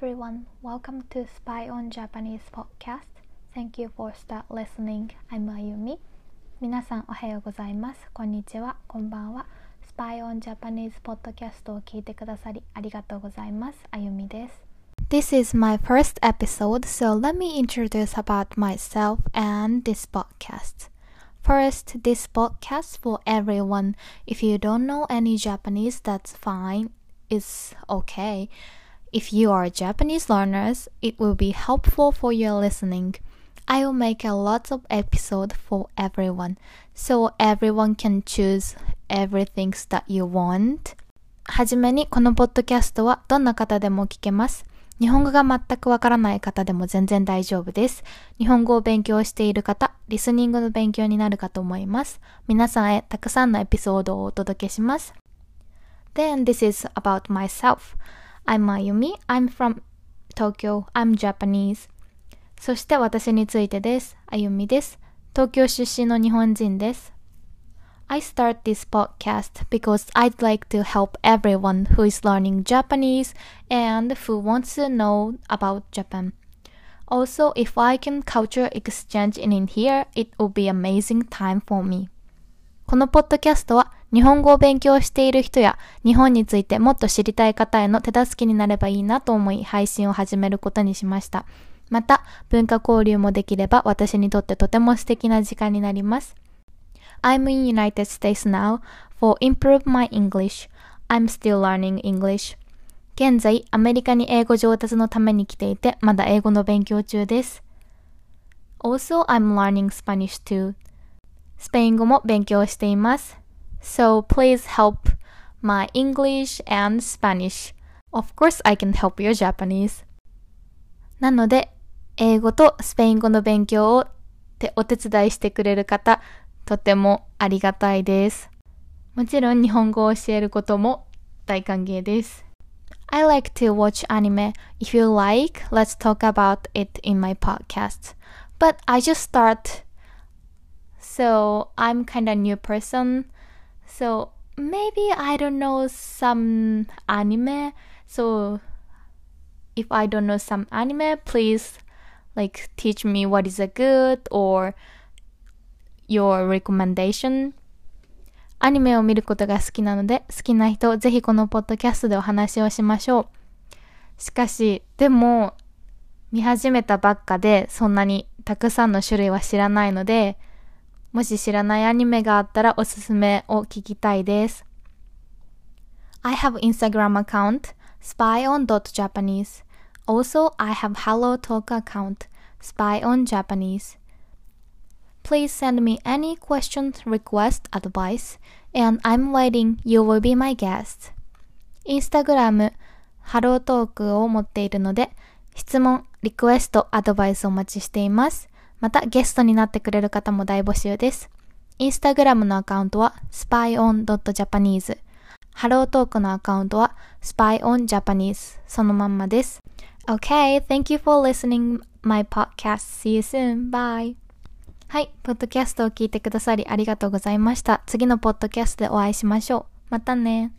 everyone, welcome to Spy on Japanese podcast. Thank you for start listening. I'm Ayumi. 皆さんおはようございます。こんにちは、こんばんは。Spy on Japanese podcast を聞いてくださりありがとうございます。あゆみです。This is my first episode, so let me introduce about myself and this podcast. First, this podcast for everyone. If you don't know any Japanese, that's fine. It's okay. If you are Japanese learners, it will be helpful for your listening. I will make a lot of episodes for everyone, so everyone can choose everything that you want. はじめにこのポッドキャストはどんな方でも聞けます。日本語が全くわからない方でも全然大丈夫です。日本語を勉強している方、リスニングの勉強になるかと思います。皆さんへたくさんのエピソードをお届けします。Then this is about myself. I'm Ayumi. I'm from Tokyo. I'm Japanese. そして私についてです。あゆみです。東京出身の日本人です。I start this podcast because I'd like to help everyone who is learning Japanese and who wants to know about Japan. Also, if I can culture exchange in here, it would be amazing time for me. このポッドキャストは日本語を勉強している人や日本についてもっと知りたい方への手助けになればいいなと思い配信を始めることにしました。また、文化交流もできれば私にとってとても素敵な時間になります。I'm in United States now for improve my English. I'm still learning English. 現在、アメリカに英語上達のために来ていて、まだ英語の勉強中です。Also, I'm learning Spanish too. スペイン語も勉強しています。So please help my English and Spanish. Of course, I can help your Japanese. なので、英語とスペイン語の勉強をお手伝いしてくれる方、とてもありがたいです。もちろん日本語を教えることも大歓迎です。I like to watch anime. If you like, let's talk about it in my podcast. But I just start. So I'm kind of new person. So maybe I don't know some anime. So if I don't know some anime, please like teach me what is a good or your recommendation. アニメを見ることが好きなので、好きな人、ぜひこのポッドキャストでお話をしましょう。しかし、でも、見始めたばっかで、そんなにたくさんの種類は知らないので、もし知らないアニメがあったらおすすめを聞きたいです。I have Instagram account spyon.japanese. Also, I have HelloTalk account spyonjapanese. Please send me any questions, request, advice, and I'm waiting. You will be my guest. Instagram、ハロートークを持っているので、質問、リクエスト、アドバイスお待ちしています。またゲストになってくれる方も大募集です。インスタグラムのアカウントは spyon.japanese。ハロートークのアカウントは spyonjapanese そのまんまです。Okay, thank you for listening my podcast. See you soon. Bye. はい、ポッドキャストを聞いてくださりありがとうございました。次のポッドキャストでお会いしましょう。またね。